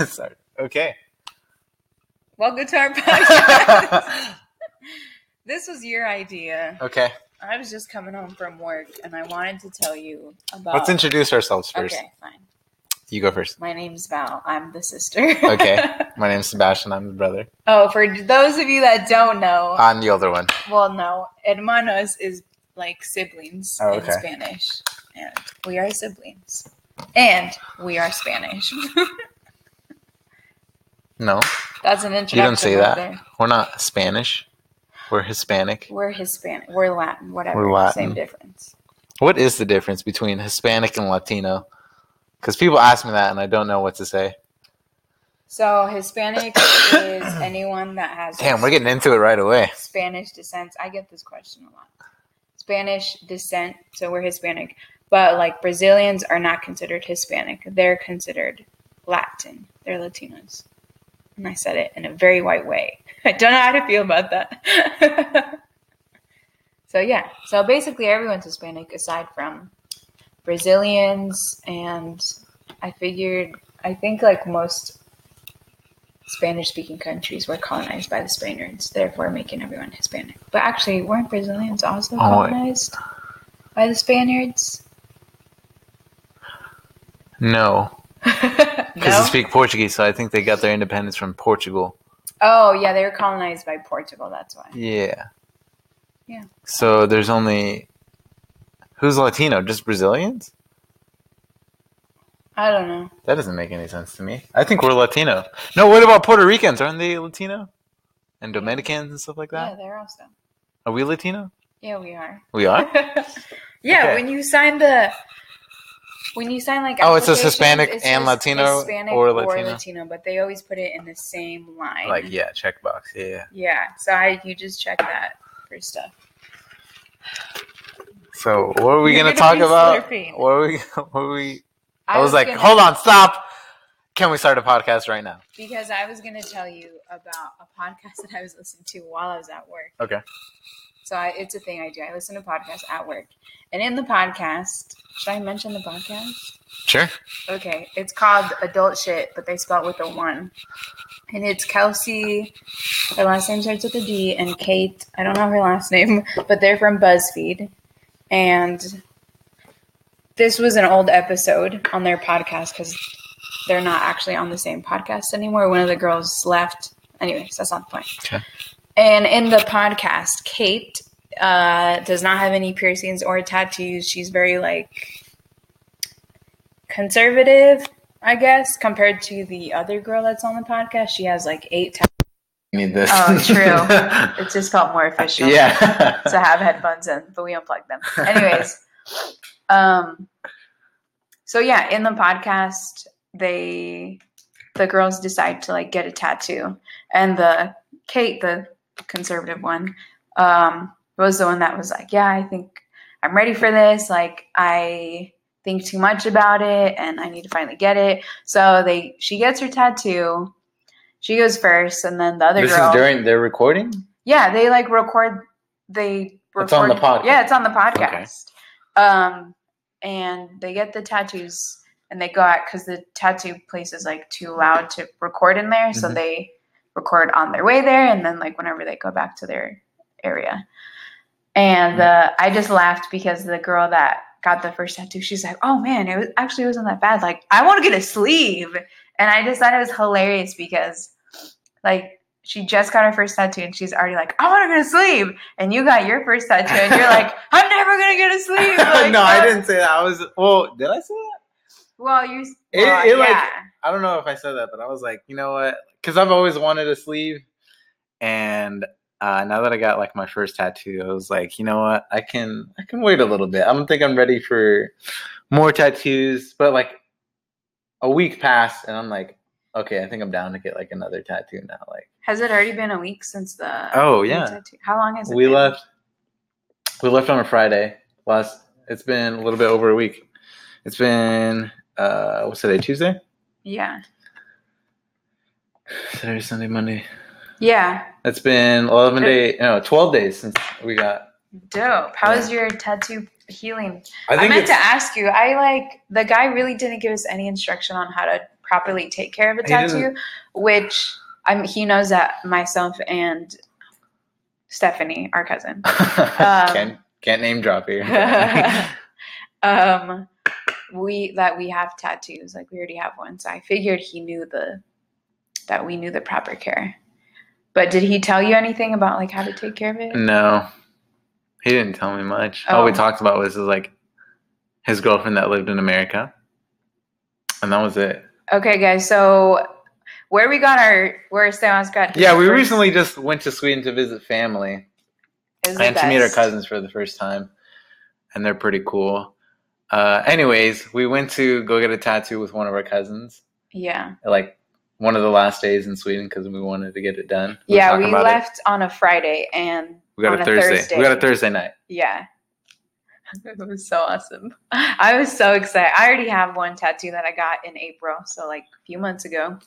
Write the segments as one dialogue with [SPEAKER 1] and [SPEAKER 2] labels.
[SPEAKER 1] Sorry. Okay.
[SPEAKER 2] Welcome to our podcast. this was your idea.
[SPEAKER 1] okay.
[SPEAKER 2] I was just coming home from work and I wanted to tell you about.
[SPEAKER 1] Let's introduce ourselves first.
[SPEAKER 2] Okay, fine.
[SPEAKER 1] You go first.
[SPEAKER 2] My name's Val. I'm the sister.
[SPEAKER 1] Okay. My name's Sebastian. I'm the brother.
[SPEAKER 2] oh, for those of you that don't know,
[SPEAKER 1] I'm the older one.
[SPEAKER 2] well, no, hermanos is like siblings
[SPEAKER 1] Oh,
[SPEAKER 2] in. Spanish, and we are siblings, and we are Spanish.
[SPEAKER 1] No,
[SPEAKER 2] That's an
[SPEAKER 1] you
[SPEAKER 2] introduction.
[SPEAKER 1] didn't say that.
[SPEAKER 2] there.
[SPEAKER 1] We're not Spanish. We're Hispanic.
[SPEAKER 2] We're Hispanic. We're Latin. Whatever.
[SPEAKER 1] We're Latin.
[SPEAKER 2] Same difference.
[SPEAKER 1] What is the difference between Hispanic and Latino? Because people ask me that and I don't know what to say.
[SPEAKER 2] So Hispanic is anyone that has
[SPEAKER 1] Damn, we're getting into it right away.
[SPEAKER 2] Spanish descent. I get this question a lot. Spanish descent, so we're Hispanic. But like Brazilians are not considered Hispanic. They're considered Latin. They're Latinos. And I said it in a very white way. I don't know how to feel about that. so yeah. So basically everyone's Hispanic aside from Brazilians and I figured I think like most Spanish speaking countries were colonized by the Spaniards, therefore making everyone Hispanic. But actually, weren't Brazilians also
[SPEAKER 1] Oh,
[SPEAKER 2] colonized by the Spaniards?
[SPEAKER 1] No, because
[SPEAKER 2] no.
[SPEAKER 1] they speak Portuguese, so I think they got their independence from Portugal.
[SPEAKER 2] oh, yeah, they were colonized by Portugal. That's why.
[SPEAKER 1] Yeah.
[SPEAKER 2] Yeah.
[SPEAKER 1] So there's only who's Latino? Just Brazilians?
[SPEAKER 2] I don't know.
[SPEAKER 1] That doesn't make any sense to me. I think we're Latino. No, what about Puerto Ricans? Aren't they Latino? And Dominicans and stuff like that.
[SPEAKER 2] Yeah, they're also.
[SPEAKER 1] Are we Latino?
[SPEAKER 2] Yeah, we are.
[SPEAKER 1] We are?
[SPEAKER 2] yeah,
[SPEAKER 1] Okay.
[SPEAKER 2] when you sign the. When you sign like
[SPEAKER 1] Oh, it says
[SPEAKER 2] applications,
[SPEAKER 1] Hispanic
[SPEAKER 2] it
[SPEAKER 1] and Latino
[SPEAKER 2] Hispanic
[SPEAKER 1] or
[SPEAKER 2] or
[SPEAKER 1] Latino?
[SPEAKER 2] Latino, but they always put it in the same line.
[SPEAKER 1] like, yeah, checkbox. Yeah, yeah.
[SPEAKER 2] Yeah, so I you just check that for stuff.
[SPEAKER 1] So what are we
[SPEAKER 2] You're
[SPEAKER 1] gonna,
[SPEAKER 2] gonna
[SPEAKER 1] talk about?
[SPEAKER 2] slurping.
[SPEAKER 1] What are we what are we I, was, like, hold on, stop. Can we start a podcast right now?
[SPEAKER 2] because I was gonna tell you about a podcast that I was listening to while I was at work.
[SPEAKER 1] Okay.
[SPEAKER 2] So I, it's a thing I do. I listen to podcasts at work, and in the podcast, should I mention the podcast?
[SPEAKER 1] Sure.
[SPEAKER 2] Okay, it's called Adult Shit, but they spell it with a one. And it's Kelsey. Her last name starts with a D, and Kate. I don't know her last name, but they're from BuzzFeed. And this was an old episode on their podcast because they're not actually on the same podcast anymore. One of the girls left. Anyways, that's not the point.
[SPEAKER 1] Okay.
[SPEAKER 2] And in the podcast, Kate uh, does not have any piercings or tattoos. She's very like conservative, I guess, compared to the other girl that's on the podcast. She has like eight tattoos.
[SPEAKER 1] Need this.
[SPEAKER 2] Oh, true. It just felt more official
[SPEAKER 1] yeah.
[SPEAKER 2] to have headphones in, but we unplugged them. Anyways, um, so yeah, in the podcast, they the girls decide to like get a tattoo, and the Kate, the conservative one, um, was the one that was like, "Yeah, I think I'm ready for this. Like, I think too much about it, and I need to finally get it." So they she gets her tattoo. She goes first, and then the other
[SPEAKER 1] this
[SPEAKER 2] girl.
[SPEAKER 1] is during their recording?
[SPEAKER 2] Yeah, they like record. They record,
[SPEAKER 1] It's on the podcast.
[SPEAKER 2] Yeah, it's on the podcast. Um, and they get the tattoos and they go out because the tattoo place is like too loud to record in there, so
[SPEAKER 1] Mhm.
[SPEAKER 2] they record on their way there, and then like whenever they go back to their area. And uh, I just laughed because the girl that got the first tattoo, she's like, "Oh man, it was actually wasn't that bad. Like, I want to get a sleeve." And I just thought it was hilarious because, like, she just got her first tattoo and she's already like, I want to get a sleeve. And you got your first tattoo and you're like, I'm never going to get a sleeve. Like,
[SPEAKER 1] no, I didn't say that. I was well, did I say that?
[SPEAKER 2] Well, you,
[SPEAKER 1] It-
[SPEAKER 2] well,
[SPEAKER 1] it, like,
[SPEAKER 2] yeah.
[SPEAKER 1] I don't know if I said that, but I was like, you know what? Because I've always wanted a sleeve, and uh, now that I got like my first tattoo, I was like, you know what? I can I can wait a little bit. I don't think I'm ready for more tattoos, but like a week passed, and I'm like, okay, I think I'm down to get like another tattoo now. Like
[SPEAKER 2] Has it already been a week since the
[SPEAKER 1] Oh, yeah.
[SPEAKER 2] tattoo? How long has it
[SPEAKER 1] we
[SPEAKER 2] been?
[SPEAKER 1] left, we left on a Friday. Last it's been a little bit over a week. It's been uh what's today? Tuesday?
[SPEAKER 2] Yeah.
[SPEAKER 1] Saturday, Sunday, Monday.
[SPEAKER 2] Yeah.
[SPEAKER 1] It's been 11 days, no, 12 days since we got.
[SPEAKER 2] Dope. How's your tattoo healing?
[SPEAKER 1] I
[SPEAKER 2] I, meant to ask you. I like the guy really didn't give us any instruction on how to properly take care of a tattoo, which I'm he knows that myself and Stephanie, our cousin,
[SPEAKER 1] can't can't name drop here.
[SPEAKER 2] um, we that we have tattoos. Like we already have one, so I figured he knew the that we knew the proper care. But did he tell you anything about like how to take care of it?
[SPEAKER 1] no, he didn't tell me much. All we
[SPEAKER 2] Oh.
[SPEAKER 1] talked about was his, like his girlfriend that lived in America, and that was it.
[SPEAKER 2] Okay, guys. So where we got our where Esteban's got
[SPEAKER 1] Yeah, we
[SPEAKER 2] first-
[SPEAKER 1] recently just went to Sweden to visit family and to meet our cousins for the first time, and they're pretty cool. Uh, anyways, we went to go get a tattoo with one of our cousins,
[SPEAKER 2] Yeah,
[SPEAKER 1] like one of the last days in Sweden because we wanted to get it done. were
[SPEAKER 2] yeah. We
[SPEAKER 1] about it.
[SPEAKER 2] left on a Friday, and
[SPEAKER 1] We got
[SPEAKER 2] on
[SPEAKER 1] a
[SPEAKER 2] a
[SPEAKER 1] Thursday.
[SPEAKER 2] Thursday.
[SPEAKER 1] We got a Thursday night.
[SPEAKER 2] yeah, it was so awesome. I was so excited. I already have one tattoo that I got in April, so like a few months ago,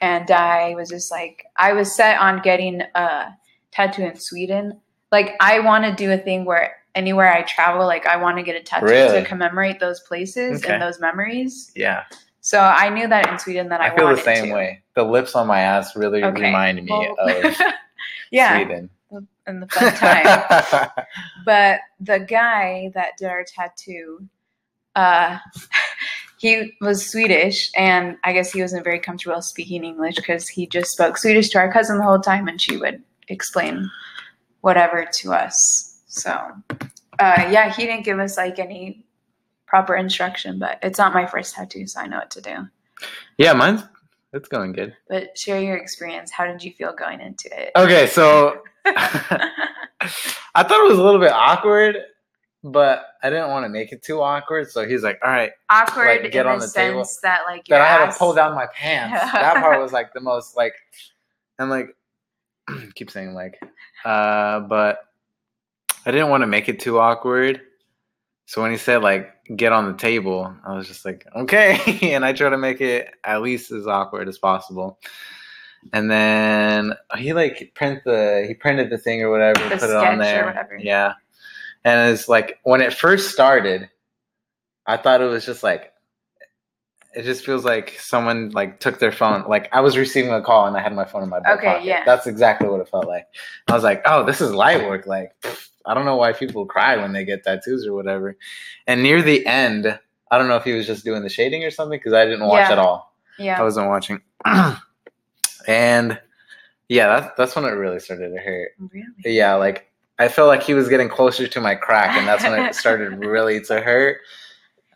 [SPEAKER 2] and I was just like, I was set on getting a tattoo in Sweden. Like, I want to do a thing where anywhere I travel, like I want to get a tattoo
[SPEAKER 1] Really?
[SPEAKER 2] to commemorate those places
[SPEAKER 1] Okay.
[SPEAKER 2] and those memories.
[SPEAKER 1] Yeah,
[SPEAKER 2] So I knew that in Sweden that I,
[SPEAKER 1] I feel the same
[SPEAKER 2] to.
[SPEAKER 1] way. The lips on my ass really
[SPEAKER 2] Okay.
[SPEAKER 1] remind me
[SPEAKER 2] Well,
[SPEAKER 1] of
[SPEAKER 2] yeah,
[SPEAKER 1] Sweden.
[SPEAKER 2] and the fun time. but the guy that did our tattoo, uh, he was Swedish, and I guess he wasn't very comfortable speaking English because he just spoke Swedish to our cousin the whole time, and she would explain whatever to us. So, uh, yeah, he didn't give us like any proper instruction, but it's not my first tattoo, so I know what to do.
[SPEAKER 1] yeah, mine's it's going good.
[SPEAKER 2] But share your experience. How did you feel going into it?
[SPEAKER 1] Okay, so I thought it was a little bit awkward, but I didn't want to make it too awkward. So he's like, "All right,"
[SPEAKER 2] Awkward
[SPEAKER 1] Like, get
[SPEAKER 2] in
[SPEAKER 1] on
[SPEAKER 2] the,
[SPEAKER 1] the table.
[SPEAKER 2] that like
[SPEAKER 1] that I had to pull down my pants. that part was like the most like, and like, keep saying like, uh, but I didn't want to make it too awkward. So when he said like get on the table, I was just like okay, and I try to make it at least as awkward as possible. And then he like print the he printed the thing or whatever,
[SPEAKER 2] The
[SPEAKER 1] put it on there. Yeah, and it's like when it first started, I thought it was just like it just feels like someone like took their phone. Like I was receiving a call and I had my phone in my back
[SPEAKER 2] Okay,
[SPEAKER 1] pocket.
[SPEAKER 2] yeah.
[SPEAKER 1] That's exactly what it felt like. I was like, oh, this is light work. Like pfft, I don't know why people cry when they get tattoos or whatever. And near the end, I don't know if he was just doing the shading or something because I didn't watch
[SPEAKER 2] Yeah.
[SPEAKER 1] at all.
[SPEAKER 2] Yeah, I
[SPEAKER 1] wasn't watching. and yeah, that's that's when it really started to hurt.
[SPEAKER 2] Really?
[SPEAKER 1] Yeah, like I felt like he was getting closer to my crack, and that's when it started really to hurt.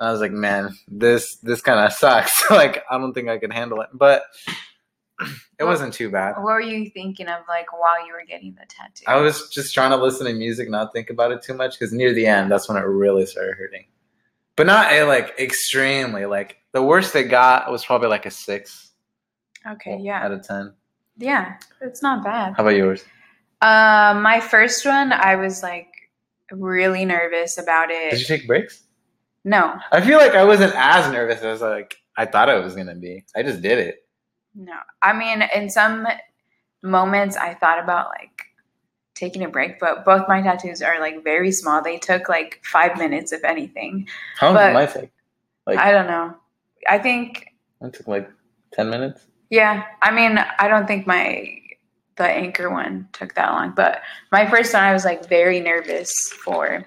[SPEAKER 1] And I was like, man, this this kind of sucks. like I don't think I can handle it, but it wasn't too bad.
[SPEAKER 2] What were you thinking of like while you were getting the tattoo?
[SPEAKER 1] I was just trying to listen to music, not think about it too much, because near the end, that's when it really started hurting. But not eh, like extremely. Like the worst it got was probably like a six
[SPEAKER 2] okay, yeah.
[SPEAKER 1] out of ten.
[SPEAKER 2] Yeah. It's not bad.
[SPEAKER 1] How about yours?
[SPEAKER 2] Uh, my first one, I was like really nervous about it.
[SPEAKER 1] Did you take breaks?
[SPEAKER 2] No,
[SPEAKER 1] I feel like I wasn't as nervous as like I thought I was gonna be. I just did it.
[SPEAKER 2] No. I mean, in some moments, I thought about like taking a break, but both my tattoos are like very small. They took like five minutes, if anything.
[SPEAKER 1] How long did mine take? Like
[SPEAKER 2] I don't know. I think
[SPEAKER 1] it took like ten minutes.
[SPEAKER 2] Yeah, I mean, I don't think my the anchor one took that long, but my first one I was like very nervous for.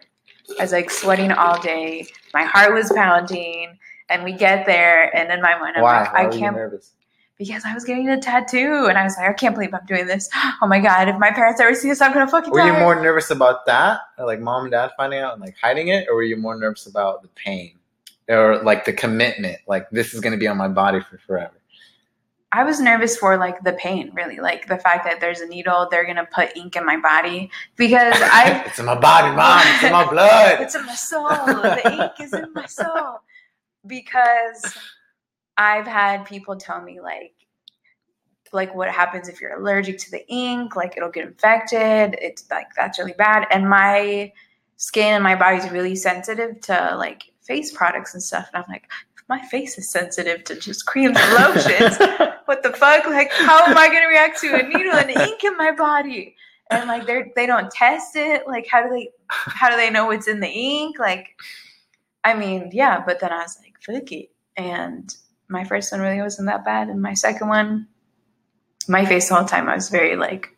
[SPEAKER 2] I was like sweating all day. My heart was pounding, and we get there, and in my mind I'm
[SPEAKER 1] Why?
[SPEAKER 2] like,
[SPEAKER 1] Why
[SPEAKER 2] I can't
[SPEAKER 1] nervous?
[SPEAKER 2] Because I was getting a tattoo, and I was like, I can't believe I'm doing this. Oh my god, if my parents ever see this, I'm gonna fucking
[SPEAKER 1] Were
[SPEAKER 2] die.
[SPEAKER 1] you more nervous about that, like mom and dad finding out and like hiding it, or were you more nervous about the pain, or like the commitment, like this is gonna be on my body for forever?
[SPEAKER 2] I was nervous for like the pain, really, like the fact that there's a needle, they're gonna put ink in my body because I
[SPEAKER 1] it's in my body, mom. It's in my blood.
[SPEAKER 2] It's in my soul. The ink is in my soul. Because I've had people tell me like like what happens if you're allergic to the ink, like it'll get infected. It's like that's really bad. And my skin and my body's really sensitive to like face products and stuff. And I'm like, my face is sensitive to just creams and lotions. what the fuck? Like, how am I gonna react to a needle and ink in my body? And like they they don't test it. Like how do they how do they know what's in the ink? Like I mean, yeah, but then I was like, fuck it. And my first one really wasn't that bad, and my second one, my face the whole time I was very like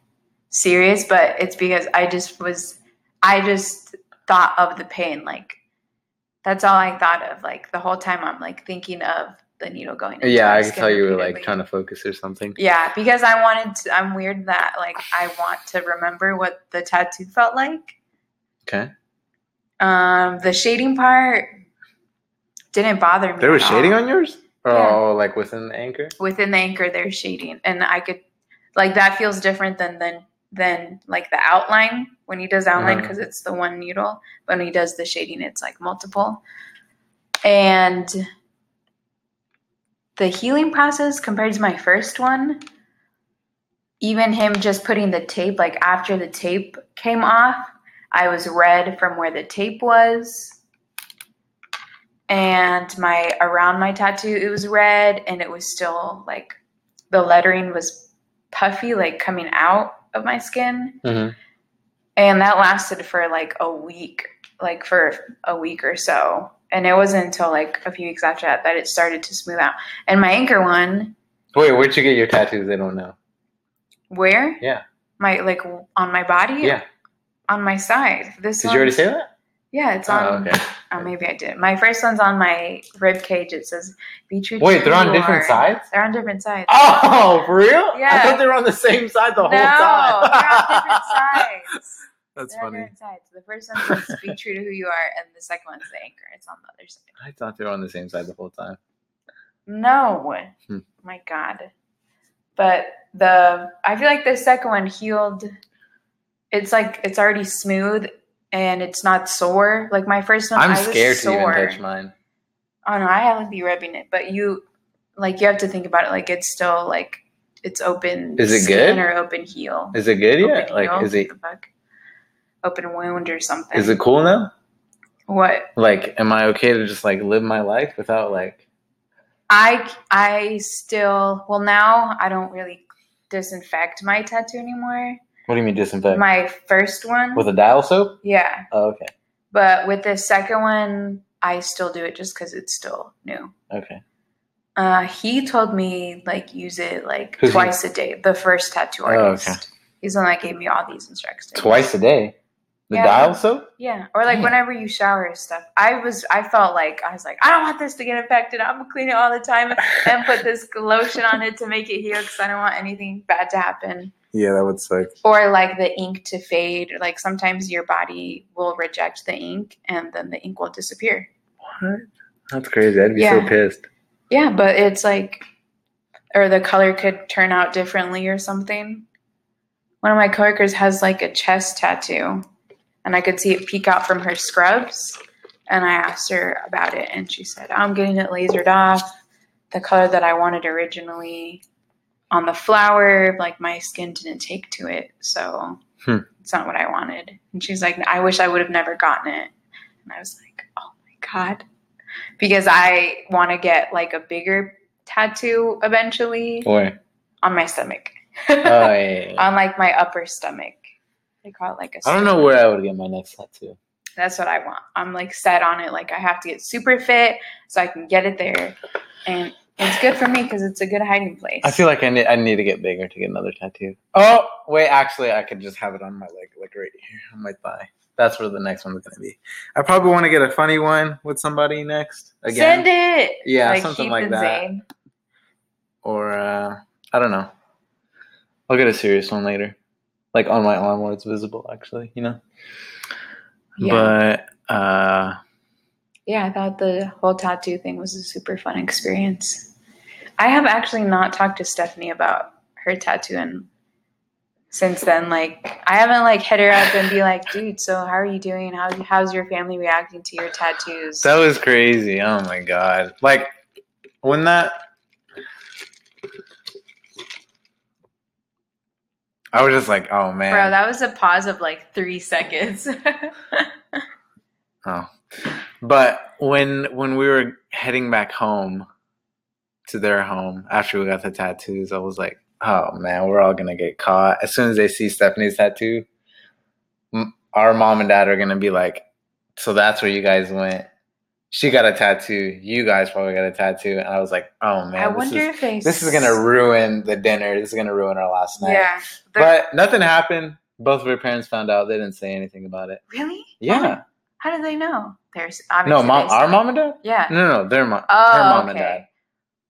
[SPEAKER 2] serious, but it's because I just was, I just thought of the pain. Like that's all I thought of. Like the whole time I'm like thinking of the needle going. into
[SPEAKER 1] Yeah,
[SPEAKER 2] my
[SPEAKER 1] I could
[SPEAKER 2] skin
[SPEAKER 1] tell you were like trying to focus or something.
[SPEAKER 2] Yeah, because I wanted to, I'm weird that like I want to remember what the tattoo felt like.
[SPEAKER 1] Okay.
[SPEAKER 2] Um, the shading part didn't bother me.
[SPEAKER 1] There was
[SPEAKER 2] at
[SPEAKER 1] shading
[SPEAKER 2] all.
[SPEAKER 1] on yours? Oh,
[SPEAKER 2] Yeah.
[SPEAKER 1] like within the anchor?
[SPEAKER 2] within the anchor. There's shading, and I could like that feels different than than than like the outline when he does outline
[SPEAKER 1] Uh-huh.
[SPEAKER 2] because it's the one needle. But When he does the shading, it's like multiple, and the healing process compared to my first one. Even him just putting the tape, like after the tape came off, I was red from where the tape was. And my around my tattoo, it was red and it was still like the lettering was puffy, like coming out of my skin.
[SPEAKER 1] Mm-hmm.
[SPEAKER 2] And that lasted for like a week, like for a week or so. And it wasn't until like a few weeks after that that it started to smooth out. And my anchor one,
[SPEAKER 1] Wait, where'd you get your tattoos? They don't know.
[SPEAKER 2] where?
[SPEAKER 1] Yeah.
[SPEAKER 2] My like on my body?
[SPEAKER 1] Yeah.
[SPEAKER 2] On my side. This
[SPEAKER 1] Did you already say that?
[SPEAKER 2] Yeah, it's on.
[SPEAKER 1] Oh, okay.
[SPEAKER 2] Oh, maybe I did. My first one's on my rib cage. It says "Be true."
[SPEAKER 1] Wait,
[SPEAKER 2] who
[SPEAKER 1] they're on different sides?
[SPEAKER 2] They're on different sides.
[SPEAKER 1] Oh, for real?
[SPEAKER 2] Yeah.
[SPEAKER 1] I thought they were on the same side the
[SPEAKER 2] no,
[SPEAKER 1] whole time.
[SPEAKER 2] they're on different sides.
[SPEAKER 1] That's
[SPEAKER 2] they're on
[SPEAKER 1] funny.
[SPEAKER 2] different sides. The first one says "Be true to who you are," and the second one's the anchor. It's on the other side.
[SPEAKER 1] I thought they were on the same side the whole time.
[SPEAKER 2] No,
[SPEAKER 1] Hmm.
[SPEAKER 2] my God. But the I feel like the second one healed. It's like it's already smooth and it's not sore. Like my first one,
[SPEAKER 1] I'm
[SPEAKER 2] I
[SPEAKER 1] scared to even touch mine.
[SPEAKER 2] Oh no, I haven't be rubbing it, but you like you have to think about it. Like it's still like it's open.
[SPEAKER 1] Is it good?
[SPEAKER 2] or open heel?
[SPEAKER 1] Is it good
[SPEAKER 2] open
[SPEAKER 1] yet? Like, is it
[SPEAKER 2] open wound or something?
[SPEAKER 1] is it cool now?
[SPEAKER 2] what?
[SPEAKER 1] Like, am I okay to just like live my life without like?
[SPEAKER 2] I I still well now I don't really disinfect my tattoo anymore.
[SPEAKER 1] What do you mean disinfect?
[SPEAKER 2] My first one,
[SPEAKER 1] With a dial soap?
[SPEAKER 2] yeah,
[SPEAKER 1] Oh, okay.
[SPEAKER 2] but with the second one, I still do it just because it's still new.
[SPEAKER 1] Okay.
[SPEAKER 2] Uh, he told me like use it like
[SPEAKER 1] Who's he?
[SPEAKER 2] twice a day. The first tattoo artist.
[SPEAKER 1] Oh,
[SPEAKER 2] artist.
[SPEAKER 1] okay.
[SPEAKER 2] He's the one that gave me all these instructions.
[SPEAKER 1] Twice a day. The
[SPEAKER 2] Yeah.
[SPEAKER 1] dial soap?
[SPEAKER 2] Yeah, or like
[SPEAKER 1] Damn.
[SPEAKER 2] whenever you shower and stuff. I was, I felt like I was like, I don't want this to get infected. I'm gonna clean it all the time and put this lotion on it to make it heal because I don't want anything bad to happen.
[SPEAKER 1] Yeah, that would suck.
[SPEAKER 2] Or like the ink to fade. Like sometimes your body will reject the ink and then the ink will disappear.
[SPEAKER 1] What? That's crazy. I'd be
[SPEAKER 2] Yeah.
[SPEAKER 1] so pissed.
[SPEAKER 2] Yeah, but it's like, or the color could turn out differently or something. One of my coworkers has like a chest tattoo, and I could see it peek out from her scrubs. And I asked her about it, and she said, I'm getting it lasered off. The color that I wanted originally on the flower, like my skin didn't take to it. So
[SPEAKER 1] Hmm.
[SPEAKER 2] it's not what I wanted. And she's like, I wish I would have never gotten it. And I was like, oh my God. Because I want to get like a bigger tattoo eventually
[SPEAKER 1] Where?
[SPEAKER 2] on my stomach.
[SPEAKER 1] Oh, yeah, yeah, yeah.
[SPEAKER 2] on like my upper stomach. They call it like a
[SPEAKER 1] I don't know where I would get my next tattoo.
[SPEAKER 2] That's what I want. I'm like set on it. Like I have to get super fit so I can get it there. And it's good for me because it's a good hiding place.
[SPEAKER 1] I feel like I need I need to get bigger to get another tattoo. Oh wait, actually, I could just have it on my leg, like right here on my thigh. That's where the next one's gonna be. I probably want to get a funny one with somebody next again,
[SPEAKER 2] Send it.
[SPEAKER 1] Yeah, something
[SPEAKER 2] Keith
[SPEAKER 1] like that.
[SPEAKER 2] Zayn.
[SPEAKER 1] or uh, I don't know. I'll get a serious one later, like on my arm where it's visible. Actually, you know.
[SPEAKER 2] Yeah.
[SPEAKER 1] But uh,
[SPEAKER 2] yeah, I thought the whole tattoo thing was a super fun experience. I have actually not talked to Stephanie about her tattoo and since then. Like I haven't like hit her up and be like, dude, so how are you doing? How how's your family reacting to your tattoos?
[SPEAKER 1] that was crazy. Oh my god! Like when that. I was just like, oh man.
[SPEAKER 2] Bro, that was a pause of like three seconds.
[SPEAKER 1] Oh. But when when we were heading back home to their home after we got the tattoos, I was like, "Oh man, we're all gonna get caught." As soon as they see Stephanie's tattoo, our mom and dad are gonna be like, "So that's where you guys went she got a tattoo. You guys probably got a tattoo, and I was like, oh man,
[SPEAKER 2] I
[SPEAKER 1] this
[SPEAKER 2] wonder
[SPEAKER 1] is,
[SPEAKER 2] if they.
[SPEAKER 1] this is gonna ruin the dinner. This is gonna ruin our last night.
[SPEAKER 2] Yeah.
[SPEAKER 1] but nothing happened. Both of her parents found out. They didn't say anything about it.
[SPEAKER 2] really?
[SPEAKER 1] Yeah.
[SPEAKER 2] How do they know? There's obviously
[SPEAKER 1] No,
[SPEAKER 2] mom,
[SPEAKER 1] our mom and dad.
[SPEAKER 2] Yeah.
[SPEAKER 1] No, no, their mom.
[SPEAKER 2] Oh,
[SPEAKER 1] her mom and
[SPEAKER 2] okay.
[SPEAKER 1] dad.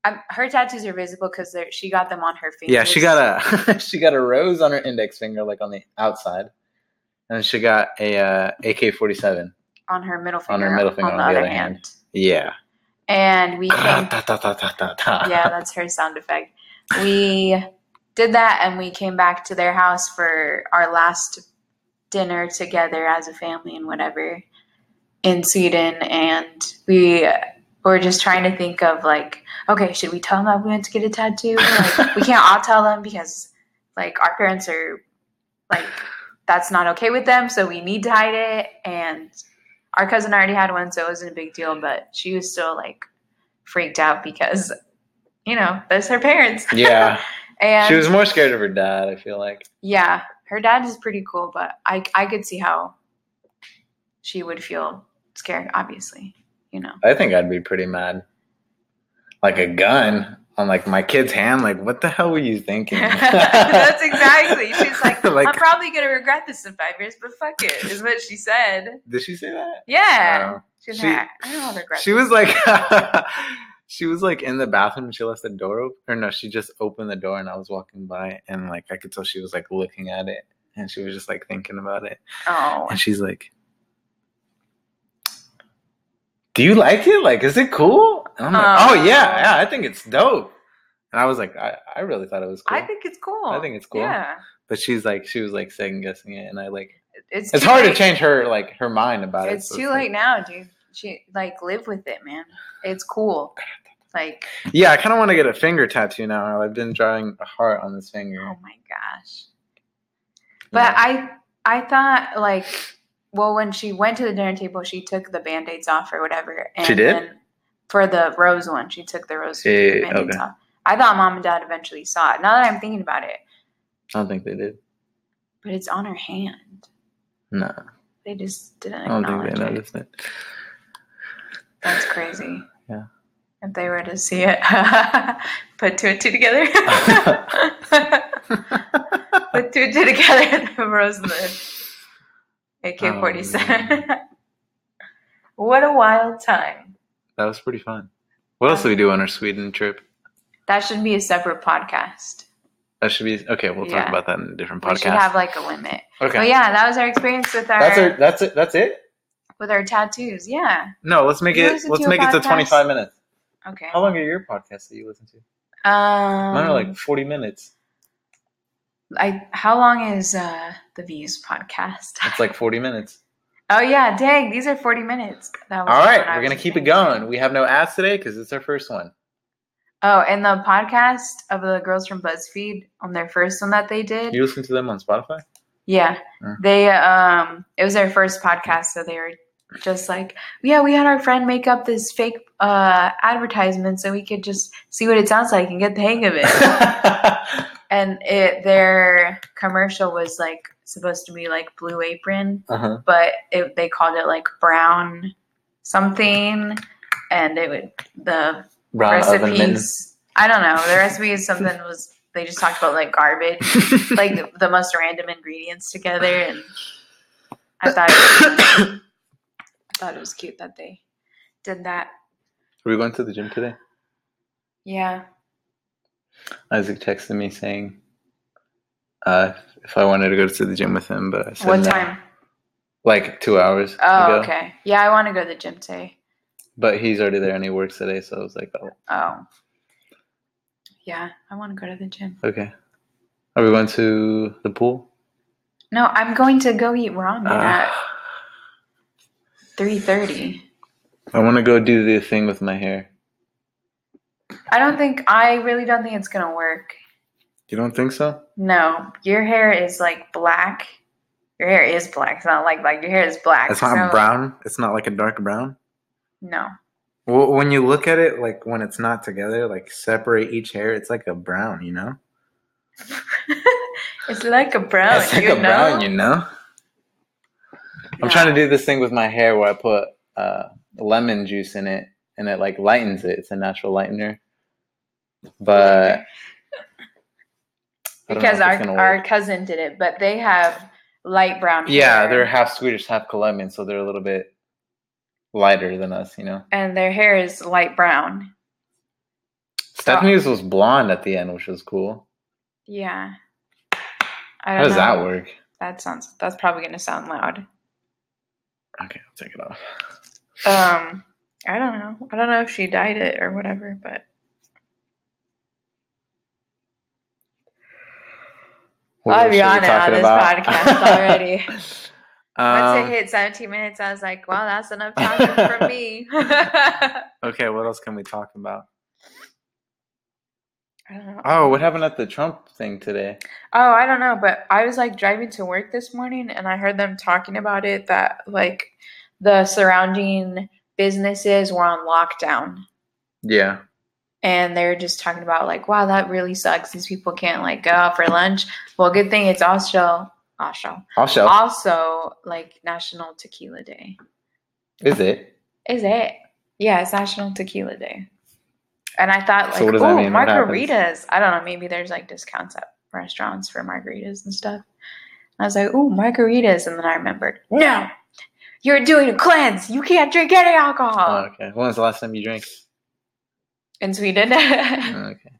[SPEAKER 2] Um, her tattoos are visible because she got them on her fingers.
[SPEAKER 1] Yeah, she got a she got a rose on her index finger, like on the outside, and she got a uh, AK forty seven.
[SPEAKER 2] on her middle finger.
[SPEAKER 1] on her middle finger
[SPEAKER 2] on the other hand.
[SPEAKER 1] Yeah.
[SPEAKER 2] And we came.
[SPEAKER 1] Ta, ta, ta.
[SPEAKER 2] yeah, that's her sound effect. We did that, and we came back to their house for our last dinner together as a family and whatever in Sweden. And we were just trying to think of like, okay, should we tell them that we went to get a tattoo? Like, we can't all tell them because like our parents are like that's not okay with them, so we need to hide it. And our cousin already had one, so it wasn't a big deal. But she was still like freaked out because you know that's her parents.
[SPEAKER 1] Yeah.
[SPEAKER 2] and
[SPEAKER 1] She was more scared of her dad, I feel like.
[SPEAKER 2] yeah, her dad is pretty cool, but I I could see how she would feel scared. Obviously, you know.
[SPEAKER 1] I think I'd be pretty mad. Like a gun on like my kid's hand, like what the hell were you thinking?
[SPEAKER 2] That's exactly. She's like,
[SPEAKER 1] Like-
[SPEAKER 2] I'm probably gonna regret this in five years, but fuck it, is what she said.
[SPEAKER 1] Did she say that?
[SPEAKER 2] Yeah. She's
[SPEAKER 1] She-
[SPEAKER 2] like, I don't regret.
[SPEAKER 1] She
[SPEAKER 2] this."
[SPEAKER 1] was like she was like in the bathroom and she left the door open. Or no, she just opened the door and I was walking by and like I could tell she was like looking at it and she was just like thinking about it.
[SPEAKER 2] oh,
[SPEAKER 1] And she's like, Do you like it? Like, is it cool? Like,
[SPEAKER 2] Aw.
[SPEAKER 1] Oh yeah, oh. yeah, I think it's dope. And I was like, I, I really thought it was cool.
[SPEAKER 2] I think it's cool.
[SPEAKER 1] I think it's cool.
[SPEAKER 2] Yeah,
[SPEAKER 1] but she's like she was like second guessing it and I like
[SPEAKER 2] it's
[SPEAKER 1] it's hard to change her like her mind about it.
[SPEAKER 2] It's
[SPEAKER 1] so
[SPEAKER 2] too
[SPEAKER 1] like-
[SPEAKER 2] late now, dude. She like live with it, man. It's cool. Like,
[SPEAKER 1] Yeah, I kind of want to get a finger tattoo now. I've been drawing a heart on this finger.
[SPEAKER 2] oh my gosh. But I I thought like well when she went to the dinner table she took the band-aids off or whatever. And
[SPEAKER 1] She did?
[SPEAKER 2] For the rose one, she took the rose
[SPEAKER 1] Eh,
[SPEAKER 2] band-aids
[SPEAKER 1] okay.
[SPEAKER 2] off. I thought mom and dad eventually saw it. Now that I'm thinking about it,
[SPEAKER 1] I don't think they did.
[SPEAKER 2] but it's on her hand.
[SPEAKER 1] No,
[SPEAKER 2] They just didn't
[SPEAKER 1] I don't think they
[SPEAKER 2] it.
[SPEAKER 1] noticed it.
[SPEAKER 2] That's crazy.
[SPEAKER 1] Yeah.
[SPEAKER 2] If they were to see it, put two and two together. put two and two together, and the rose and the AK 47. what a wild time.
[SPEAKER 1] that was pretty fun. What else did we do on our Sweden trip?
[SPEAKER 2] That should be a separate podcast.
[SPEAKER 1] That should be okay. We'll
[SPEAKER 2] Yeah.
[SPEAKER 1] talk about that in a different podcast.
[SPEAKER 2] We should have like a limit.
[SPEAKER 1] okay,
[SPEAKER 2] But yeah, that was our experience with our,
[SPEAKER 1] that's our, that's it. That's it.
[SPEAKER 2] with our tattoos. Yeah.
[SPEAKER 1] No, let's make
[SPEAKER 2] You
[SPEAKER 1] it. Let's make it to twenty five minutes.
[SPEAKER 2] Okay.
[SPEAKER 1] How long are your podcasts that you listen to?
[SPEAKER 2] Um,
[SPEAKER 1] Mine are like forty minutes.
[SPEAKER 2] I how long is uh the Views podcast?
[SPEAKER 1] It's like forty minutes.
[SPEAKER 2] Oh yeah, dang, these are 40 minutes. That was
[SPEAKER 1] All right, we're gonna keep it going. We have no ads today because it's our first one.
[SPEAKER 2] Oh, and the podcast of the girls from BuzzFeed on their first one that they did.
[SPEAKER 1] You listen to them on Spotify?
[SPEAKER 2] Yeah.
[SPEAKER 1] Mm.
[SPEAKER 2] They um it was their first podcast, so they were just like, Yeah, we had our friend make up this fake uh advertisement so we could just see what it sounds like and get the hang of it. and it their commercial was like supposed to be like blue apron,
[SPEAKER 1] uh-huh.
[SPEAKER 2] but it, they called it like brown something and it would the recipes I don't know. The recipe is something was they just talked about like garbage like the, most random ingredients together and I thought it was, I thought it was cute that they did that.
[SPEAKER 1] Are we going to the gym today?
[SPEAKER 2] Yeah.
[SPEAKER 1] Isaac texted me saying uh, if I wanted to go to the gym with him, but I said
[SPEAKER 2] What
[SPEAKER 1] no.
[SPEAKER 2] time?
[SPEAKER 1] Like two hours
[SPEAKER 2] Oh,
[SPEAKER 1] ago.
[SPEAKER 2] okay. Yeah, I want to go to the gym today.
[SPEAKER 1] But he's already there and he works today, so I was like, oh,
[SPEAKER 2] Oh. Yeah, I want to go to the gym.
[SPEAKER 1] okay. Are we going to the pool?
[SPEAKER 2] No, I'm going to go eat ramen at
[SPEAKER 1] Ah,
[SPEAKER 2] 3:30.
[SPEAKER 1] I want to go do the thing with my hair.
[SPEAKER 2] I don't think I really don't think it's going to work.
[SPEAKER 1] You don't think so?
[SPEAKER 2] No, your hair is like black. Your hair is black. It's not like black. Your hair is black.
[SPEAKER 1] It's not
[SPEAKER 2] so-
[SPEAKER 1] brown. It's not like a dark brown.
[SPEAKER 2] No.
[SPEAKER 1] Well, when you look at it, like when it's not together, like separate each hair, it's like a brown, you know?
[SPEAKER 2] it's like a brown.
[SPEAKER 1] it's like a
[SPEAKER 2] know?
[SPEAKER 1] brown, you know? I'm trying to do this thing with my hair where I put uh, lemon juice in it, and it like lightens it. It's a natural lightener. But I don't know
[SPEAKER 2] because our our
[SPEAKER 1] work.
[SPEAKER 2] cousin did it, but they have light brown
[SPEAKER 1] yeah,
[SPEAKER 2] hair,
[SPEAKER 1] they're half Swedish, half Colombian, so they're a little bit lighter than us, you know.
[SPEAKER 2] and their hair is light brown.
[SPEAKER 1] Stephanie's was blonde at the end, which was cool.
[SPEAKER 2] Yeah. I
[SPEAKER 1] How does
[SPEAKER 2] know.
[SPEAKER 1] that work?
[SPEAKER 2] That sounds. That's probably gonna sound loud.
[SPEAKER 1] Okay, I'll take it off.
[SPEAKER 2] Um, I don't know. I don't know if she dyed it or whatever, but
[SPEAKER 1] What
[SPEAKER 2] I'll
[SPEAKER 1] else
[SPEAKER 2] be on it on this
[SPEAKER 1] about?
[SPEAKER 2] podcast already.
[SPEAKER 1] Um,
[SPEAKER 2] once it hit 17 minutes, I was like, "Well, that's enough talking for me."
[SPEAKER 1] okay, what else can we talk about?
[SPEAKER 2] I don't know.
[SPEAKER 1] Oh, what happened at the Trump thing today?
[SPEAKER 2] Oh, I don't know, but I was like driving to work this morning and I heard them talking about it that like the surrounding businesses were on lockdown
[SPEAKER 1] Yeah.
[SPEAKER 2] and they're just talking about like, wow, that really sucks. These people can't like go out for lunch. Well, good thing it's also also
[SPEAKER 1] Also,
[SPEAKER 2] also like National Tequila Day.
[SPEAKER 1] is it?
[SPEAKER 2] Is it? Yeah, it's National Tequila Day. And I thought like,
[SPEAKER 1] So what does that
[SPEAKER 2] oh,
[SPEAKER 1] mean? What happens?
[SPEAKER 2] margaritas. I don't know. Maybe there's like discounts at restaurants for margaritas and stuff. I was like, oh, margaritas. And then I remembered, no, you're doing a cleanse. You can't drink any alcohol.
[SPEAKER 1] Oh, okay. When was the last time you drank?
[SPEAKER 2] in Sweden.
[SPEAKER 1] Oh, okay.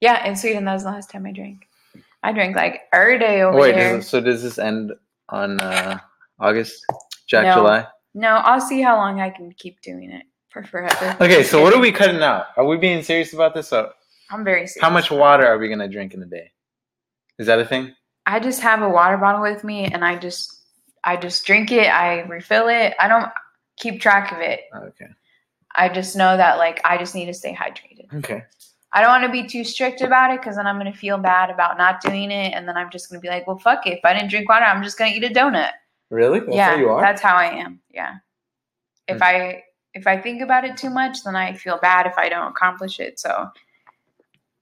[SPEAKER 2] yeah, in Sweden, that was the last time I drank. I drank like every day over
[SPEAKER 1] Wait,
[SPEAKER 2] there.
[SPEAKER 1] does it, so does this end on uh, August? Jack,
[SPEAKER 2] No.
[SPEAKER 1] July?
[SPEAKER 2] No, I'll see how long I can keep doing it for forever.
[SPEAKER 1] Okay, so what are we cutting out? Are we being serious about this? So
[SPEAKER 2] I'm very serious.
[SPEAKER 1] how much water are we going to drink in a day? Is that a thing?
[SPEAKER 2] I just have a water bottle with me and I just I just drink it, I refill it. I don't keep track of it.
[SPEAKER 1] Okay.
[SPEAKER 2] I just know that like I just need to stay hydrated.
[SPEAKER 1] Okay.
[SPEAKER 2] I don't want to be too strict about it cuz then I'm going to feel bad about not doing it and then I'm just going to be like, "Well, fuck it. If I didn't drink water, I'm just going to eat a donut."
[SPEAKER 1] Really? That's
[SPEAKER 2] yeah,
[SPEAKER 1] how you are?
[SPEAKER 2] that's how I am. Yeah. If
[SPEAKER 1] Hmm.
[SPEAKER 2] I if I think about it too much, then I feel bad if I don't accomplish it. So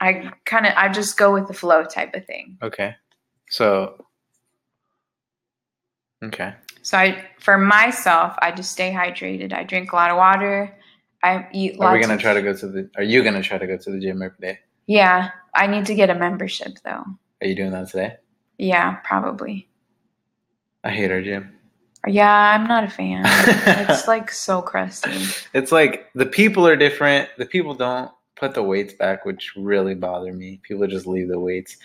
[SPEAKER 2] I kind of I just go with the flow type of thing.
[SPEAKER 1] Okay. So. Okay.
[SPEAKER 2] So I, for myself, I just stay hydrated. I drink a lot of water. I eat lots.
[SPEAKER 1] Are we gonna try to go to the? Are you gonna try to go to the gym every day?
[SPEAKER 2] Yeah, I need to get a membership though.
[SPEAKER 1] Are you doing that today?
[SPEAKER 2] Yeah, probably.
[SPEAKER 1] I hate our gym.
[SPEAKER 2] Yeah, I'm not a fan. it's like so crusty.
[SPEAKER 1] It's like the people are different. The people don't put the weights back, which really bother me. People just leave the weights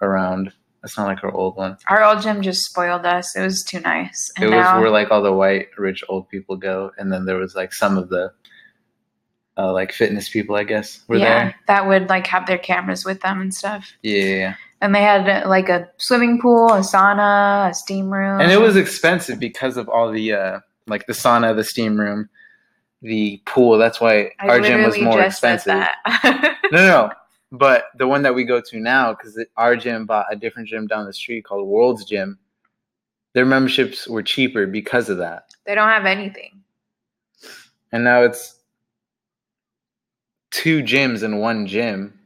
[SPEAKER 1] around. It's not like our old one.
[SPEAKER 2] Our old gym just spoiled us. It was too nice. And
[SPEAKER 1] It was
[SPEAKER 2] now,
[SPEAKER 1] where like all the white rich old people go, and then there was like some of the uh, like fitness people, I guess, were
[SPEAKER 2] yeah,
[SPEAKER 1] there.
[SPEAKER 2] that would like have their cameras with them and stuff.
[SPEAKER 1] Yeah, yeah, yeah.
[SPEAKER 2] And they had uh, like a swimming pool, a sauna, a steam room.
[SPEAKER 1] and it was expensive because of all the uh, like the sauna, the steam room, the pool. That's why
[SPEAKER 2] I
[SPEAKER 1] our gym was more expensive. No, no, no. But the one that we go to now, because our gym bought a different gym down the street called World's Gym, their memberships were cheaper because of that.
[SPEAKER 2] they don't have anything.
[SPEAKER 1] And now it's two gyms in one gym.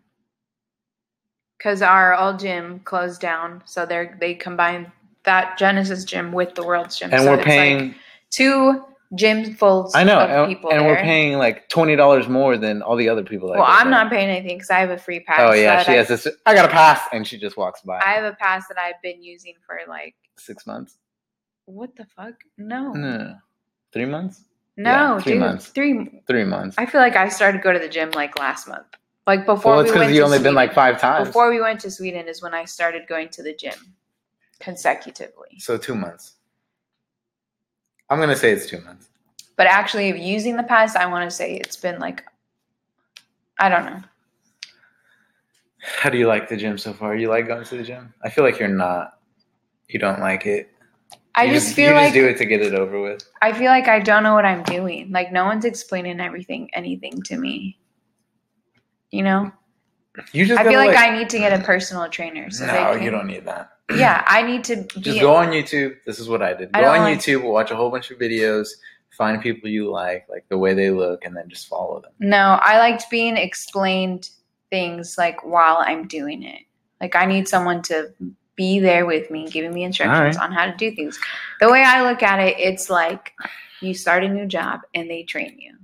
[SPEAKER 2] Because our old gym closed down, so they they combined that Genesis gym with the World's gym,
[SPEAKER 1] And
[SPEAKER 2] so
[SPEAKER 1] we're paying,
[SPEAKER 2] like two gym fulls.
[SPEAKER 1] I know,
[SPEAKER 2] of
[SPEAKER 1] and,
[SPEAKER 2] people
[SPEAKER 1] and we're paying like $20 more than all the other people. That
[SPEAKER 2] Well, I'm
[SPEAKER 1] there.
[SPEAKER 2] not paying anything because I have a free pass.
[SPEAKER 1] Oh, yeah. She
[SPEAKER 2] I,
[SPEAKER 1] has this. I got a pass. And she just walks by.
[SPEAKER 2] I have a pass that I've been using for like
[SPEAKER 1] Six months?
[SPEAKER 2] what the fuck? No,
[SPEAKER 1] No, no, no. Three months?
[SPEAKER 2] no,
[SPEAKER 1] yeah, three
[SPEAKER 2] dude,
[SPEAKER 1] months.
[SPEAKER 2] three.
[SPEAKER 1] Three months.
[SPEAKER 2] I feel like I started to go to the gym like last month, like before
[SPEAKER 1] well,
[SPEAKER 2] we
[SPEAKER 1] it's
[SPEAKER 2] went
[SPEAKER 1] because you
[SPEAKER 2] to
[SPEAKER 1] only been
[SPEAKER 2] Sweden.
[SPEAKER 1] like five times.
[SPEAKER 2] Before we went to Sweden is when I started going to the gym consecutively.
[SPEAKER 1] So two months. I'm going to say it's two months.
[SPEAKER 2] But actually, using the pass, I want to say it's been like, I don't know.
[SPEAKER 1] How do you like the gym so far? You like going to the gym? I feel like you're not. You don't like it.
[SPEAKER 2] I
[SPEAKER 1] You
[SPEAKER 2] just feel
[SPEAKER 1] you
[SPEAKER 2] like
[SPEAKER 1] just do it to get it over with.
[SPEAKER 2] I feel like I don't know what I'm doing. Like no one's explaining everything, anything to me. You know,
[SPEAKER 1] You just
[SPEAKER 2] I feel
[SPEAKER 1] gotta,
[SPEAKER 2] like, I need to get a personal trainer. So
[SPEAKER 1] no,
[SPEAKER 2] can,
[SPEAKER 1] you don't need that.
[SPEAKER 2] Yeah, I need to
[SPEAKER 1] Just go on YouTube. This is what I did. Go
[SPEAKER 2] don't
[SPEAKER 1] on
[SPEAKER 2] like-
[SPEAKER 1] YouTube, watch a whole bunch of videos, find people you like, like the way they look, and then just follow them.
[SPEAKER 2] No, I liked being explained things like while I'm doing it. Like I need someone to be there with me, giving me instructions on how to do things. The way I look at it, it's like you start a new job and they train you.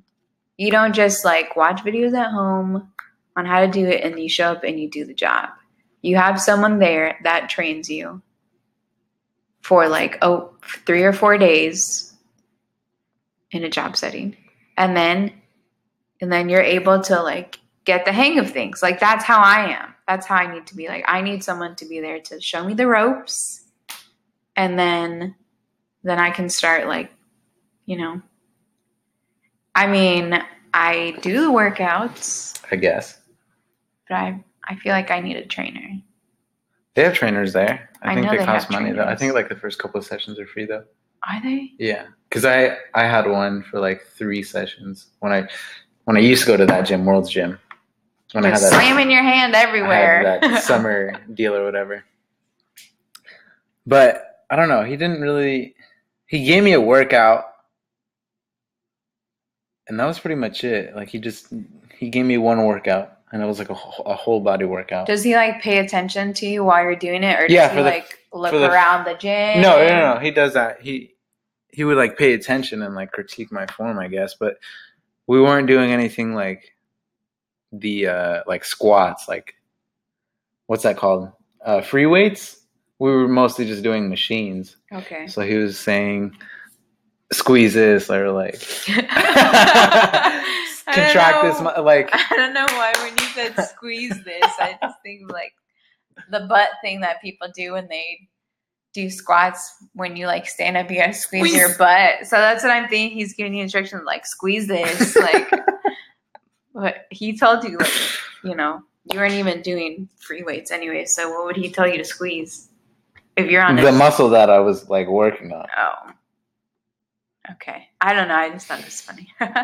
[SPEAKER 2] You don't just like watch videos at home on how to do it and you show up and you do the job. You have someone there that trains you for like oh three or four days in a job setting. And then and then you're able to like get the hang of things. Like that's how I am. That's how I need to be. Like I need someone to be there to show me the ropes and then then I can start like, you know. I mean, I do the workouts,
[SPEAKER 1] I guess.
[SPEAKER 2] But I I feel like I need a trainer.
[SPEAKER 1] They have trainers there. I,
[SPEAKER 2] I
[SPEAKER 1] think they
[SPEAKER 2] they
[SPEAKER 1] cost money though. I think like the first couple of sessions are free though.
[SPEAKER 2] Are they?
[SPEAKER 1] Yeah, because I I had one for like three sessions when I when I used to go to that gym, World's Gym. When I had that,
[SPEAKER 2] slamming your hand everywhere.
[SPEAKER 1] that summer deal or whatever. But I don't know. He didn't really. He gave me a workout, and that was pretty much it. Like he just he gave me one workout, and it was like a, a whole body workout.
[SPEAKER 2] Does he like pay attention to you while you're doing it, or does
[SPEAKER 1] Yeah,
[SPEAKER 2] he
[SPEAKER 1] the-
[SPEAKER 2] like look
[SPEAKER 1] the-
[SPEAKER 2] around the gym?
[SPEAKER 1] No, no, no, no. He does that. He he would like pay attention and like critique my form, I guess. But we weren't doing anything like the uh like squats, like what's that called? Uh free weights. We were mostly just doing machines.
[SPEAKER 2] Okay.
[SPEAKER 1] So he was saying squeeze this or like contract this mu- like
[SPEAKER 2] I don't know why we you said squeeze this, I just think like the butt thing that people do when they do squats. When you like stand up, you gotta squeeze, your butt. So that's what I'm thinking. He's giving you instructions like squeeze this, like. But he told you, like, you know, you weren't even doing free weights anyway. So what would he tell you to squeeze if you're on
[SPEAKER 1] the
[SPEAKER 2] a
[SPEAKER 1] muscle that I was like working on.
[SPEAKER 2] Oh. Okay. I don't know. I just thought it was funny.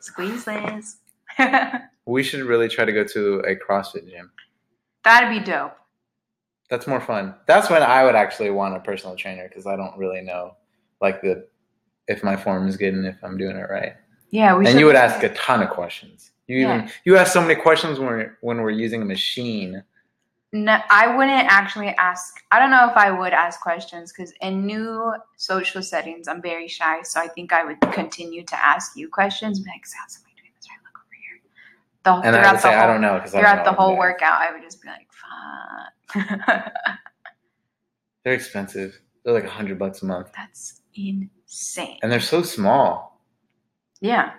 [SPEAKER 2] Squeeze this.
[SPEAKER 1] We should really try to go to a CrossFit gym.
[SPEAKER 2] That'd be dope.
[SPEAKER 1] That's more fun. That's when I would actually want a personal trainer because I don't really know like the if my form is good and if I'm doing it right.
[SPEAKER 2] Yeah, we
[SPEAKER 1] and you would ask
[SPEAKER 2] at-
[SPEAKER 1] a ton of questions. You
[SPEAKER 2] Yeah.
[SPEAKER 1] even you ask so many questions when we're when we're using a machine.
[SPEAKER 2] No, I wouldn't actually ask. I don't know if I would ask questions because in new social settings, I'm very shy. So I think I would continue to ask you questions. Like, so how's somebody doing this? Right, look over here. The,
[SPEAKER 1] And I would say
[SPEAKER 2] whole,
[SPEAKER 1] I don't know because
[SPEAKER 2] Throughout the whole workout, I would just be like, fuck.
[SPEAKER 1] They're expensive. They're like a hundred bucks a month,
[SPEAKER 2] That's insane.
[SPEAKER 1] and they're so small.
[SPEAKER 2] Yeah.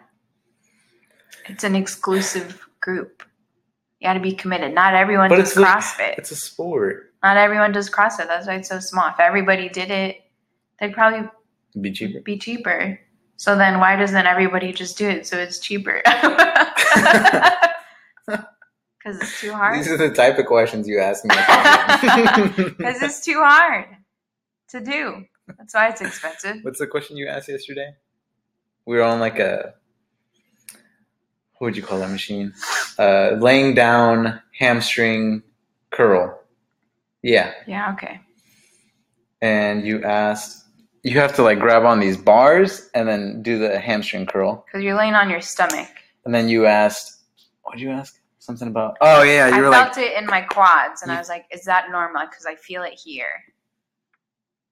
[SPEAKER 2] It's an exclusive group. You got to be committed. Not everyone
[SPEAKER 1] But
[SPEAKER 2] does
[SPEAKER 1] it's like-
[SPEAKER 2] CrossFit.
[SPEAKER 1] It's a sport.
[SPEAKER 2] Not everyone does CrossFit. That's why it's so small. If everybody did it, they'd probably
[SPEAKER 1] be cheaper.
[SPEAKER 2] be cheaper. So then why doesn't everybody just do it so it's cheaper? Because it's too hard.
[SPEAKER 1] These are the type of questions you ask me.
[SPEAKER 2] Because it's too hard to do. That's why it's expensive.
[SPEAKER 1] What's the question you asked yesterday? We were on like a what would you call that machine? Uh, laying down hamstring curl. Yeah,
[SPEAKER 2] Yeah, okay.
[SPEAKER 1] and you asked you have to like grab on these bars and then do the hamstring curl,
[SPEAKER 2] Because you're laying on your stomach.
[SPEAKER 1] and then you asked what did you ask? Something about oh yeah,
[SPEAKER 2] I
[SPEAKER 1] you were
[SPEAKER 2] felt
[SPEAKER 1] like
[SPEAKER 2] it in my quads, and I was like, "Is that normal?" Because I feel it here.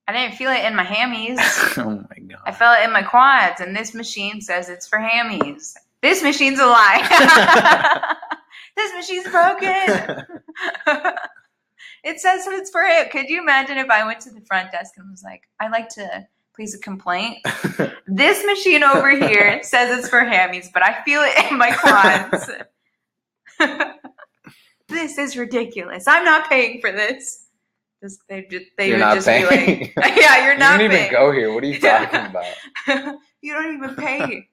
[SPEAKER 2] I didn't feel it in my hammies.
[SPEAKER 1] oh my god.
[SPEAKER 2] I felt it in my quads, and this machine says it's for hammies. This machine's a lie. this machine's broken. It says it's for it. Could you imagine if I went to the front desk and was like, "I'd like to please a complaint. This machine over here says it's for hammies, but I feel it in my quads." this is ridiculous. I'm not paying for this. Just they just they
[SPEAKER 1] You're
[SPEAKER 2] would
[SPEAKER 1] not
[SPEAKER 2] just
[SPEAKER 1] paying.
[SPEAKER 2] be like, "Yeah, you're not.
[SPEAKER 1] you didn't even go here. What are you talking about?
[SPEAKER 2] you don't even pay.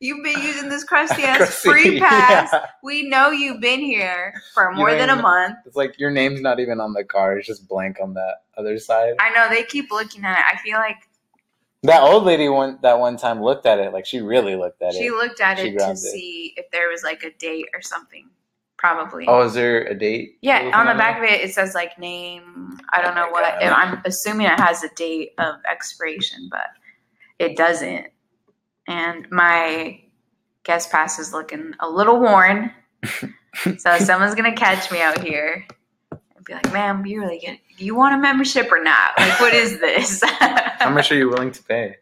[SPEAKER 2] You've been using this crusty ass free pass.
[SPEAKER 1] yeah.
[SPEAKER 2] We know you've been here for more than a month.
[SPEAKER 1] It's like your name's not even on the card. It's just blank on that other side.
[SPEAKER 2] I know they keep looking at it. I feel like
[SPEAKER 1] That old lady one that one time looked at it like she really looked at
[SPEAKER 2] she
[SPEAKER 1] it.
[SPEAKER 2] She looked at
[SPEAKER 1] She
[SPEAKER 2] it to
[SPEAKER 1] it.
[SPEAKER 2] see if there was like a date or something. Probably.
[SPEAKER 1] Oh, is there a date?
[SPEAKER 2] yeah, on the back of it, it says like name. I don't know
[SPEAKER 1] Oh my
[SPEAKER 2] what.
[SPEAKER 1] God.
[SPEAKER 2] I'm assuming it has a date of expiration, but it doesn't. And my guest pass is looking a little worn. so someone's gonna catch me out here and be like, "Ma'am, you really get? You want a membership or not? Like, what is this?"
[SPEAKER 1] How much are you willing to pay?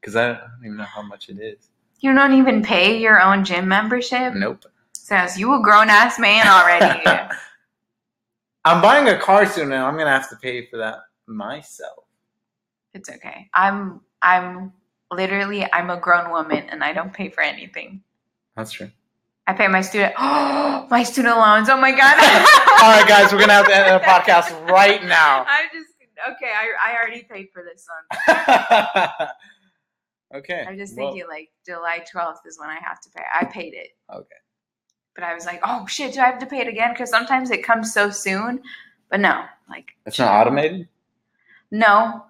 [SPEAKER 1] Because I, I don't even know how much it is.
[SPEAKER 2] You don't even pay your own gym membership.
[SPEAKER 1] Nope.
[SPEAKER 2] Says you a grown ass man already.
[SPEAKER 1] I'm buying a car soon, and I'm gonna have to pay for that myself.
[SPEAKER 2] it's okay. I'm I'm literally I'm a grown woman and I don't pay for anything.
[SPEAKER 1] That's true.
[SPEAKER 2] I pay my student oh my student loans. Oh my god.
[SPEAKER 1] All right, guys, we're gonna have to end the podcast right now.
[SPEAKER 2] I'm just okay. I I already paid for this one.
[SPEAKER 1] okay.
[SPEAKER 2] I'm just
[SPEAKER 1] well,
[SPEAKER 2] thinking like July 12th is when I have to pay. I paid it.
[SPEAKER 1] Okay.
[SPEAKER 2] But I was like, oh shit, do I have to pay it again? Because sometimes it comes so soon. But no, like
[SPEAKER 1] It's not automated.
[SPEAKER 2] no,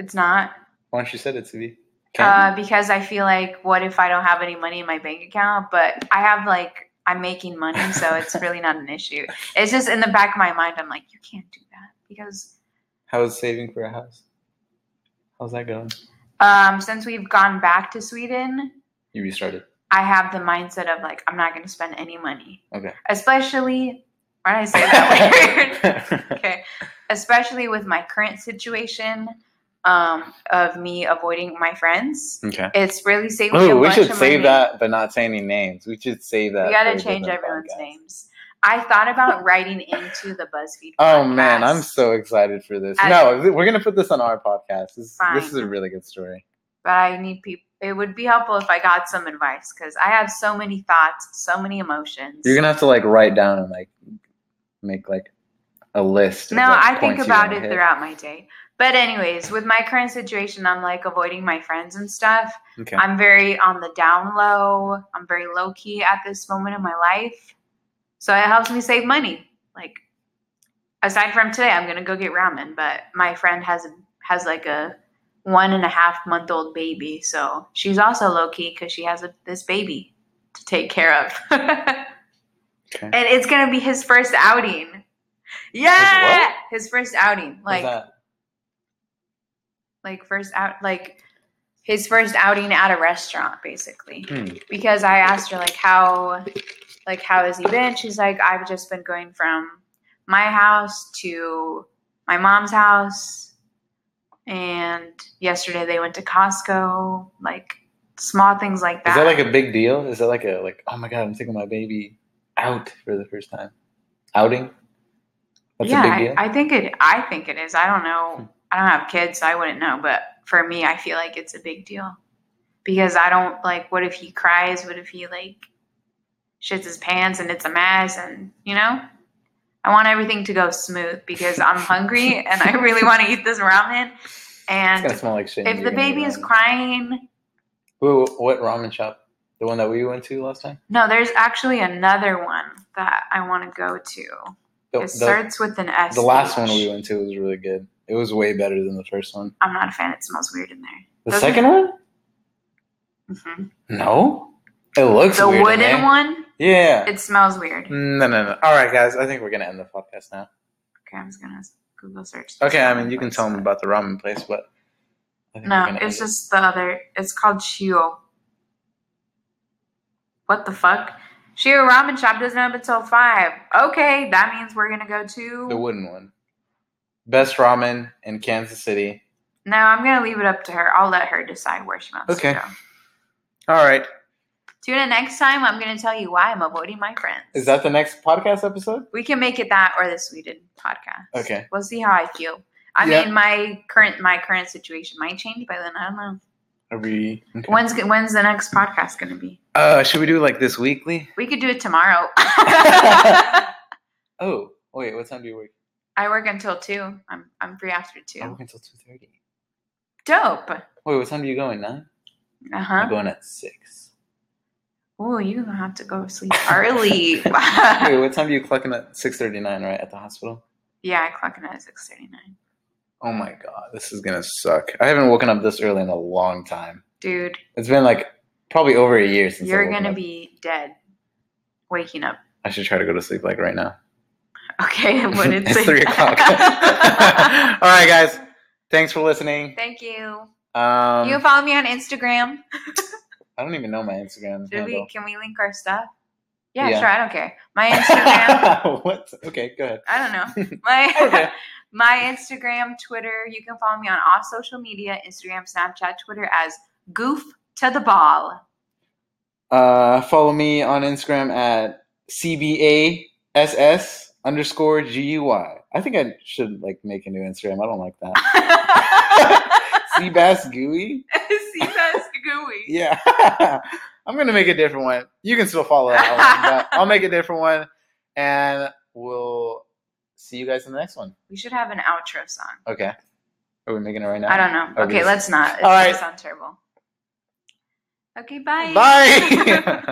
[SPEAKER 2] it's not.
[SPEAKER 1] Why don't you set it to be? Can
[SPEAKER 2] Uh, because I feel like, what if I don't have any money in my bank account? But I have like, I'm making money, so it's really not an issue. It's just in the back of my mind, I'm like, you can't do that because
[SPEAKER 1] How is saving for a house? How's that going?
[SPEAKER 2] um, since we've gone back to Sweden,
[SPEAKER 1] You restarted.
[SPEAKER 2] I have the mindset of like, I'm not going to spend any money,
[SPEAKER 1] Okay.
[SPEAKER 2] especially. Why did I say that weird? okay, especially with my current situation um, of me avoiding my friends.
[SPEAKER 1] okay.
[SPEAKER 2] It's really saving
[SPEAKER 1] Ooh, we should save that, but not say any names. We should save that.
[SPEAKER 2] We
[SPEAKER 1] gotta
[SPEAKER 2] change everyone's names. I thought about writing into the BuzzFeed.
[SPEAKER 1] Oh man, I'm so excited for this.
[SPEAKER 2] As-
[SPEAKER 1] no, we're gonna put this on our podcast. This,
[SPEAKER 2] Fine.
[SPEAKER 1] this is a really good story.
[SPEAKER 2] but I need people. It would be helpful if I got some advice because I have so many thoughts, so many emotions.
[SPEAKER 1] You're gonna have to like write down and like make like a list. of,
[SPEAKER 2] no, I think about it
[SPEAKER 1] hit.
[SPEAKER 2] throughout my day. But anyways, with my current situation, I'm like avoiding my friends and stuff.
[SPEAKER 1] Okay.
[SPEAKER 2] I'm very on the down low. I'm very low key at this moment in my life. So it helps me save money. Like aside from today, I'm gonna go get ramen, but my friend has has like a one and a half month old baby, so she's also low key because she has a, this baby to take care of, and it's gonna be his first outing. Yeah, his first outing, like? Like first out, like his first outing at a restaurant, basically.
[SPEAKER 1] Hmm.
[SPEAKER 2] because I asked her like how like how has he been? She's like I've just been going from my house to my mom's house and yesterday they went to Costco like small things like that.
[SPEAKER 1] Is that like a big deal? Is that like a like? Oh my god, I'm taking my baby out for the first time. Outing. That's
[SPEAKER 2] yeah,
[SPEAKER 1] a big deal.
[SPEAKER 2] I, I think it I think it is. I don't
[SPEAKER 1] Hmm.
[SPEAKER 2] know. I don't have kids, so I wouldn't know, but for me I feel like it's a big deal. Because I don't like what if he cries? What if he like shits his pants and it's a mess and you know? I want everything to go smooth because I'm hungry and I really want to eat this ramen.
[SPEAKER 1] it's
[SPEAKER 2] And
[SPEAKER 1] gonna smell like shit.
[SPEAKER 2] if the baby is crying,
[SPEAKER 1] Who? What ramen shop? The one that we went to last time.
[SPEAKER 2] no, there's actually another one that I want to go to.
[SPEAKER 1] The,
[SPEAKER 2] It
[SPEAKER 1] the-
[SPEAKER 2] starts with an S.
[SPEAKER 1] the last one we went to was really good. It was way better than the first one.
[SPEAKER 2] I'm not a fan. It smells weird in there.
[SPEAKER 1] The
[SPEAKER 2] Doesn't
[SPEAKER 1] second one?
[SPEAKER 2] hmm
[SPEAKER 1] No. It looks
[SPEAKER 2] The
[SPEAKER 1] weird
[SPEAKER 2] wooden one,
[SPEAKER 1] Yeah.
[SPEAKER 2] it smells weird.
[SPEAKER 1] no, no, no. All right, guys. I think we're gonna end the podcast now.
[SPEAKER 2] Okay, I'm just gonna Google search.
[SPEAKER 1] Okay. I mean, you can
[SPEAKER 2] place,
[SPEAKER 1] tell them about the ramen place, but I think
[SPEAKER 2] No, it's
[SPEAKER 1] end it.
[SPEAKER 2] just the other. It's called Shio. What the fuck? Shio Ramen Shop doesn't open until five. Okay, that means we're gonna go to.
[SPEAKER 1] the wooden one. Best ramen in Kansas City.
[SPEAKER 2] no, I'm gonna leave it up to her. I'll let her decide where she wants
[SPEAKER 1] Okay.
[SPEAKER 2] to go.
[SPEAKER 1] All right.
[SPEAKER 2] Tune in next time. I'm gonna tell you why I'm avoiding my friends.
[SPEAKER 1] Is that the next podcast episode?
[SPEAKER 2] We can make it that or the Sweden podcast.
[SPEAKER 1] Okay.
[SPEAKER 2] We'll see how I feel. I
[SPEAKER 1] Yeah.
[SPEAKER 2] mean, my current my current situation might change by then. I don't know.
[SPEAKER 1] Are we? Okay.
[SPEAKER 2] When's when's the next podcast gonna be?
[SPEAKER 1] Uh, should we do like this weekly?
[SPEAKER 2] We could do it tomorrow.
[SPEAKER 1] Oh, wait. What time do you work?
[SPEAKER 2] I work until two. I'm I'm free after two.
[SPEAKER 1] I work until two thirty.
[SPEAKER 2] Dope.
[SPEAKER 1] Wait, what time do you go in? Nine.
[SPEAKER 2] Uh huh.
[SPEAKER 1] I'm going at six.
[SPEAKER 2] Oh, you gonna have to go to sleep early.
[SPEAKER 1] Wait, what time do you clocking at six thirty nine? Right at the hospital.
[SPEAKER 2] yeah, I clock in at six thirty nine.
[SPEAKER 1] Oh my god, this is gonna suck. I haven't woken up this early in a long time.
[SPEAKER 2] Dude,
[SPEAKER 1] It's been like probably over a year since
[SPEAKER 2] you're gonna
[SPEAKER 1] up.
[SPEAKER 2] be dead. Waking up.
[SPEAKER 1] I should try to go to sleep like right now.
[SPEAKER 2] Okay, when it's,
[SPEAKER 1] it's three o'clock. All right, guys. Thanks for listening.
[SPEAKER 2] Thank you.
[SPEAKER 1] Um,
[SPEAKER 2] you can follow me on Instagram.
[SPEAKER 1] I don't even know my Instagram
[SPEAKER 2] Should we, can we link our stuff? Yeah,
[SPEAKER 1] Yeah.
[SPEAKER 2] sure. I don't care. My Instagram.
[SPEAKER 1] what? Okay, go ahead.
[SPEAKER 2] I don't know. My
[SPEAKER 1] Okay.
[SPEAKER 2] my Instagram, Twitter. You can follow me on all social media: Instagram, Snapchat, Twitter as Goof to the Ball.
[SPEAKER 1] Uh, follow me on Instagram at cbass underscore gui. I think I should like make a new Instagram. I don't like that. Seabass Gooey.
[SPEAKER 2] Seabass gooey.
[SPEAKER 1] Yeah, I'm gonna make a different one. You can still follow that one, but I'll make a different one, and we'll see you guys in the next one.
[SPEAKER 2] We should have an outro song.
[SPEAKER 1] Okay. Are we making it right now?
[SPEAKER 2] I don't know.
[SPEAKER 1] Okay.
[SPEAKER 2] Okay, let's not. It's
[SPEAKER 1] All
[SPEAKER 2] gonna sound terrible. Okay, bye.
[SPEAKER 1] Bye.